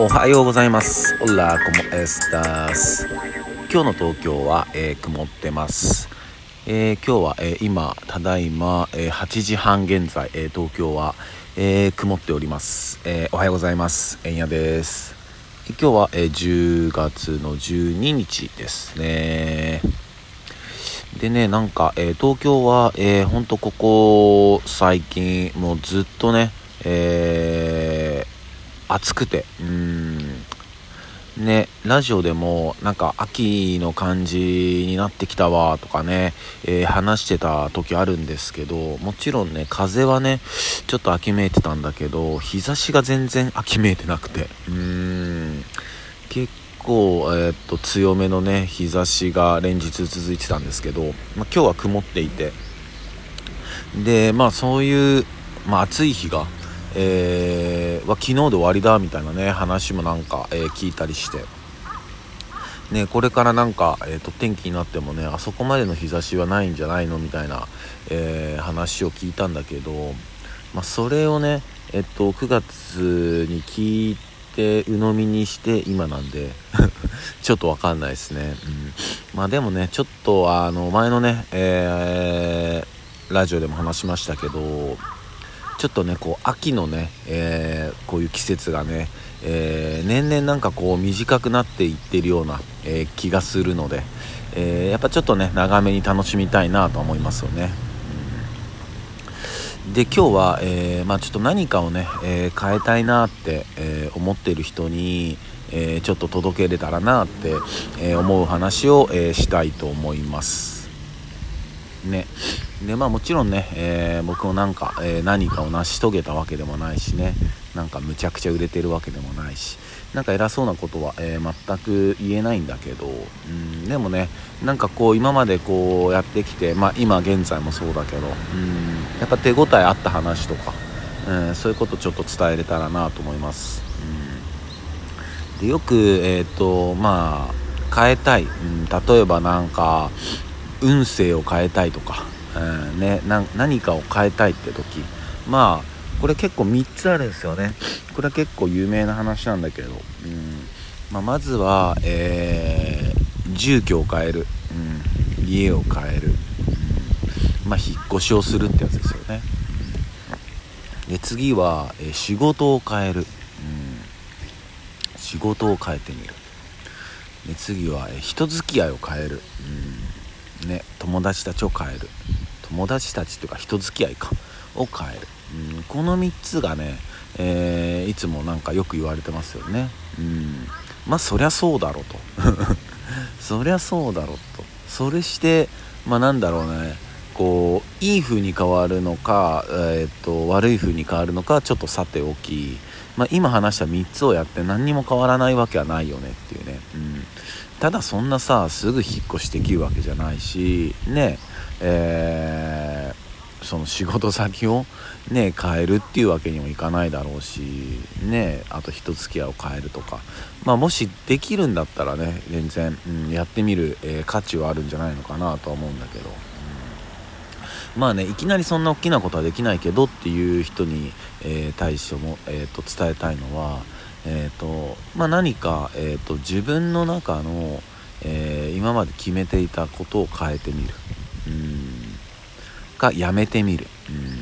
おはようございます。オラコモエスタス。今日の東京は、えー、曇ってます、えー今日は、えー今ただいま、えー8時半現在、えー東京は、えー曇っております、えーおはようございます。えんやです。今日は、えー10月の12日ですね。でねなんか、えー東京は、えー、ほんとここ最近もうずっとねえー暑くて。うん。ねラジオでもなんか秋の感じになってきたわとかね、えー話してた時あるんですけどもちろんね風はねちょっと秋めいてたんだけど日差しが全然秋めいてなくて。うーん。結構、えーっと強めのね日差しが連日続いてたんですけど、まあ、今日は曇っていて。でまあそういう、まあ、暑い日が、えーは昨日で終わりだみたいなね話もなんか、えー聞いたりして。ね、これからなんか、えー、と天気になってもねあそこまでの日差しはないんじゃないのみたいな、えー話を聞いたんだけど、まあ、それをね、えっと9月に聞いて鵜呑みにして今なんで ちょっとわかんないですね、うん、まあでもねちょっとあの前のね、えーラジオでも話しましたけどちょっとねこう秋のね、えーこういう季節がね、えー年々なんかこう短くなっていってるような、えー気がするので、えやっぱちょっとね長めに楽しみたいなと思いますよね。で今日は、えまあ、ちょっと何かをね、え変えたいなって、え思ってる人に、えちょっと届けれたらなって、え思う話を、えしたいと思います。ね。でまあもちろんね、えー僕もなんか、えー何かを成し遂げたわけでもないしね。なんかむちゃくちゃ売れてるわけでもないし。なんか偉そうなことは、えー全く言えないんだけど、うん、でもねなんかこう今までこうやってきて、まあ、今現在もそうだけど、うん、やっぱ手応えあった話とか、うん、そういうことちょっと伝えれたらなと思います。うん。でよく、えーとまあ、変えたい、うん、例えばなんか運勢を変えたいとか、うんね、何かを変えたいって時。まあこれ結構3つあるんですよね。これは結構有名な話なんだけど、うん。まあ、まずは、えー住居を変える、うん。家を変える、うん。まあ、引っ越しをするってやつですよね。で次は、えー仕事を変える、うん。仕事を変えてみる。で次は、えー人付き合いを変える、うん。ね、友達たちを変える。友達たちというか人付き合いかを変える、うん、この3つがね、えーいつもなんかよく言われてますよね、うん、まあそりゃそうだろうと。そりゃそうだろうと。それしてまあなんだろうね。こういい風に変わるのか、えーっと悪い風に変わるのかちょっとさておき、まあ、今話した3つをやって何にも変わらないわけはないよねっていうね、うん、ただそんなさすぐ引っ越しできるわけじゃないしねえーその仕事先をね変えるっていうわけにもいかないだろうしねあと人付き合いを変えるとか。まあもしできるんだったらね全然、うん、やってみる、えー価値はあるんじゃないのかなとは思うんだけど、まあねいきなりそんな大きなことはできないけどっていう人に、えー対しても、えー、と伝えたいのは、えーとまあ、何か、えー、と自分の中の、えー今まで決めていたことを変えてみる。うん。かやめてみる、うん。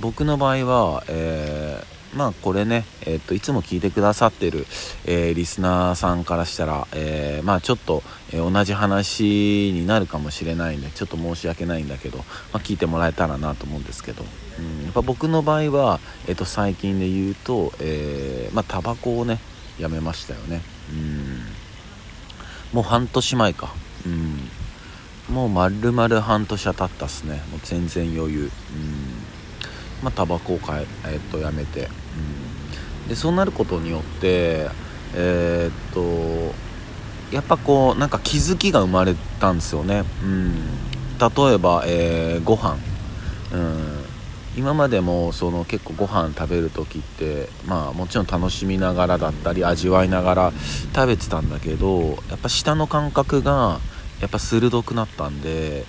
僕の場合は、えーまあこれね、えー、といつも聞いてくださってる、えーリスナーさんからしたら、えーまあちょっと、え同じ話になるかもしれないんでちょっと申し訳ないんだけど、まあ、聞いてもらえたらなと思うんですけど、うん、やっぱ僕の場合は、えー、と最近で言うと、えーまあタバコをねやめましたよね、うん、もう半年前か、うん、もう丸々半年は経ったっすね。もう全然余裕。うん。まあタバコをかえ、えーっとやめて、うん、でそうなることによってえーっとやっぱこうなんか気づきが生まれたんですよね。うん。例えば、えーご飯。うん。今までもその結構ご飯食べる時ってまあもちろん楽しみながらだったり味わいながら食べてたんだけどやっぱ舌の感覚がやっぱ鋭くなったんで、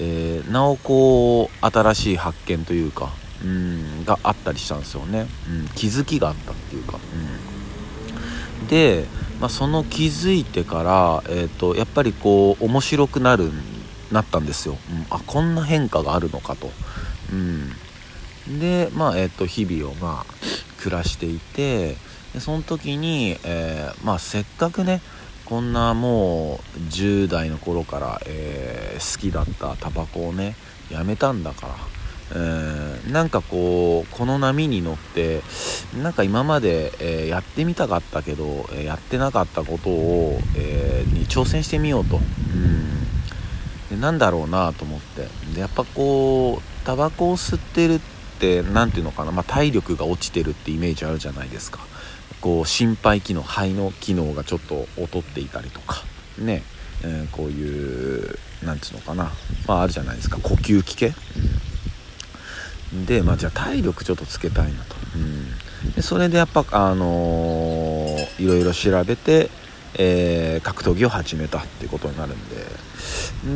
えーなおこう新しい発見というか、うんがあったりしたんですよね、うん、気づきがあったっていうか、うん、で、まあ、その気づいてから、えーと、やっぱりこう面白くなるなったんですよ、うん、あこんな変化があるのかと、うん、でまあえっ、ー、と日々をまあ暮らしていてでその時に、えー、まあ、せっかくねこんなもう10代の頃から、えー、好きだったタバコをねやめたんだから、え、なんかこうこの波に乗ってなんか今まで、え、やってみたかったけど、えやってなかったことを、えに挑戦してみようと、うん、でなんだろうなと思って。でやっぱこうタバコを吸ってるって何ていうのかな、まあ、体力が落ちてるってイメージあるじゃないですか。こう心肺機能肺の機能がちょっと劣っていたりとか。ね、えー、こういうなんつうのかな。まああるじゃないですか。呼吸器系、うん、でまあじゃあ体力ちょっとつけたいなと、うん、でそれでやっぱあのー、いろいろ調べてえー、格闘技を始めたっていうことになるんで。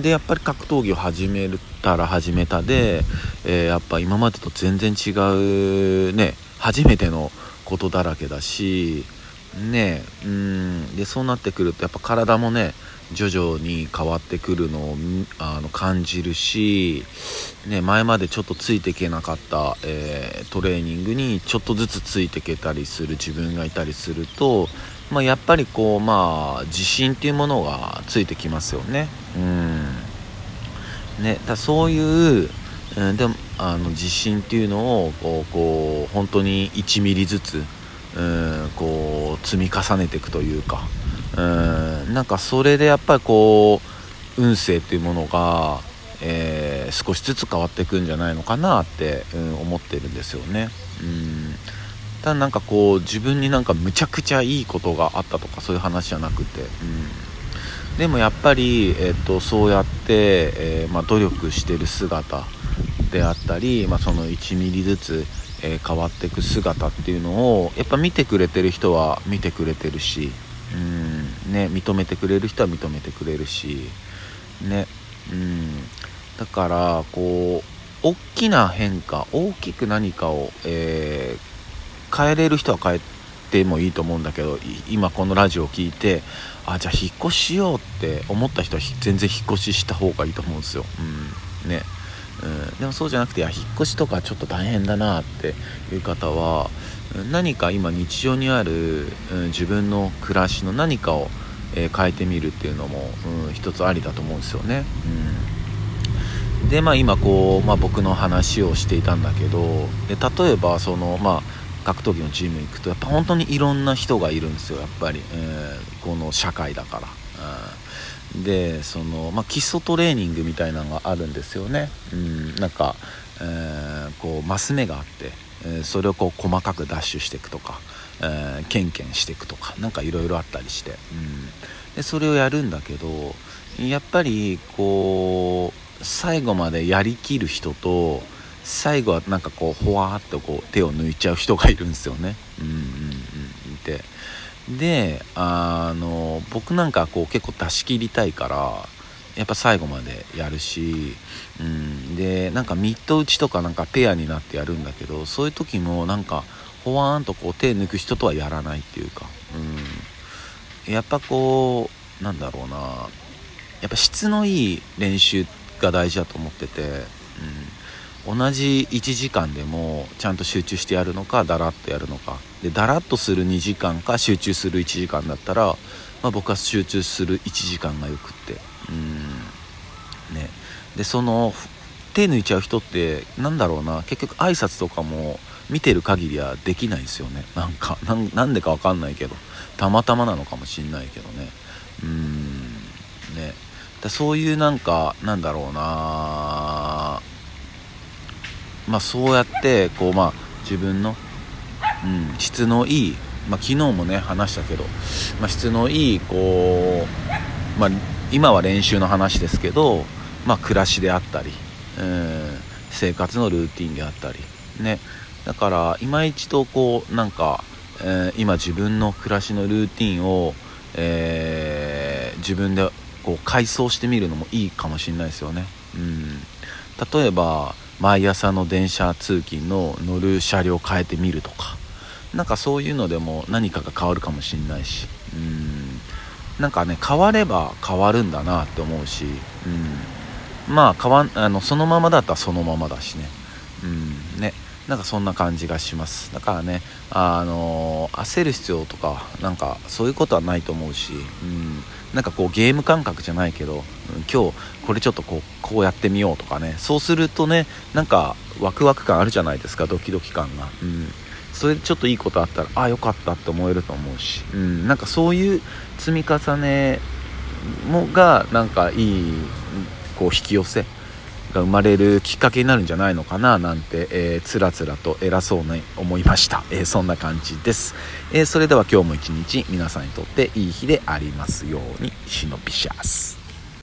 でやっぱり格闘技を始めたら始めたで、えー、やっぱ今までと全然違うね初めてのことだらけだしねうん。でそうなってくるとやっぱ体もね徐々に変わってくるのをあの感じるし、ね、前までちょっとついていけなかった、えー、トレーニングにちょっとずつついていけたりする自分がいたりすると、まあ、やっぱりこうまあ自信っていうものがついてきますよね。うんねだそういううん、でもあの自信っていうのをこうこう本当に1ミリずつ、うん、こう積み重ねていくというか、うん、なんかそれでやっぱりこう運勢っていうものが、えー、少しずつ変わっていくんじゃないのかなって、うん、思ってるんですよね。うん。ただなんかこう自分になんかむちゃくちゃいいことがあったとかそういう話じゃなくて、うん、でもやっぱり、えーと、そうやって、えー、まあ、努力してる姿であったり、まあ、その1ミリずつ、えー、変わっていく姿っていうのをやっぱ見てくれてる人は見てくれてるし、うん。ね、認めてくれる人は認めてくれるし、ねうん、だからこう大きな変化大きく何かを、えー、変えれる人は変えてもいいと思うんだけど今このラジオを聴いてあじゃあ引っ越ししようって思った人は全然引っ越しした方がいいと思うんですよ。うん。ね。うん、でもそうじゃなくていや引っ越しとかちょっと大変だなっていう方は何か今日常にある、うん、自分の暮らしの何かを、えー、変えてみるっていうのも、うん、一つありだと思うんですよね。うん、でまあ今こう、まあ、僕の話をしていたんだけどで例えばそのまあ格闘技のジム行くとやっぱ本当にいろんな人がいるんですよやっぱり、えー、この社会だから。うん。でその、まあ、基礎トレーニングみたいなのがあるんですよね、うん、なんか、えー、こうマス目があって、えー、それをこう細かくダッシュしていくとか、えー、ケンケンしていくとか何かいろいろあったりして、うん、でそれをやるんだけどやっぱりこう最後までやりきる人と最後はなんかこうほわーっとこう手を抜いちゃう人がいるんですよね。うんうんうん、いてであの僕なんかこう結構出し切りたいからやっぱ最後までやるし、うん、でなんかミット打ちとかなんかペアになってやるんだけどそういう時もなんかほわーんとこう手抜く人とはやらないっていうか、うん、やっぱこうなんだろうな。やっぱ質のいい練習が大事だと思ってて、うん、同じ1時間でもちゃんと集中してやるのかだらっとやるのか。でだらっとする2時間か集中する1時間だったら、まあ、僕は集中する1時間がよくって。うん。ね。でその手抜いちゃう人ってなんだろうな。結局挨拶とかも見てる限りはできないですよね。なんかなんでか分かんないけど。たまたまなのかもしんないけどね。うん。ね。だそういうなんかなんだろうな。まあ、そうやってこう、まあ、自分の、うん、質のいい、まあ、昨日もね話したけど、まあ、質のいいこう、まあ、今は練習の話ですけど、まあ、暮らしであったり、うん、生活のルーティンであったりね。だから今一度こうなんか、えー、今自分の暮らしのルーティンを、えー、自分でこう改装してみるのもいいかもしれないですよね。うん、例えば毎朝の電車通勤の乗る車両変えてみるとか。なんかそういうのでも何かが変わるかもしんないし。うん。なんかね変われば変わるんだなって思うし、うん、まあ変わあのそのままだったらそのままだしね,、うん。ね。なんかそんな感じがします。だからねあの焦る必要とかなんかそういうことはないと思うし、うん、なんかこうゲーム感覚じゃないけど、今日これちょっとこうこうやってみようとかね。そうするとねなんかワクワク感あるじゃないですかドキドキ感が、うん、それでちょっといいことあったらああよかったって思えると思うし、うん、なんかそういう積み重ねもがなんかいいこう引き寄せが生まれるきっかけになるんじゃないのかななんて、えー、つらつらと偉そうに思いました、えー、そんな感じです、えー、それでは今日も一日皆さんにとっていい日でありますように忍びシャス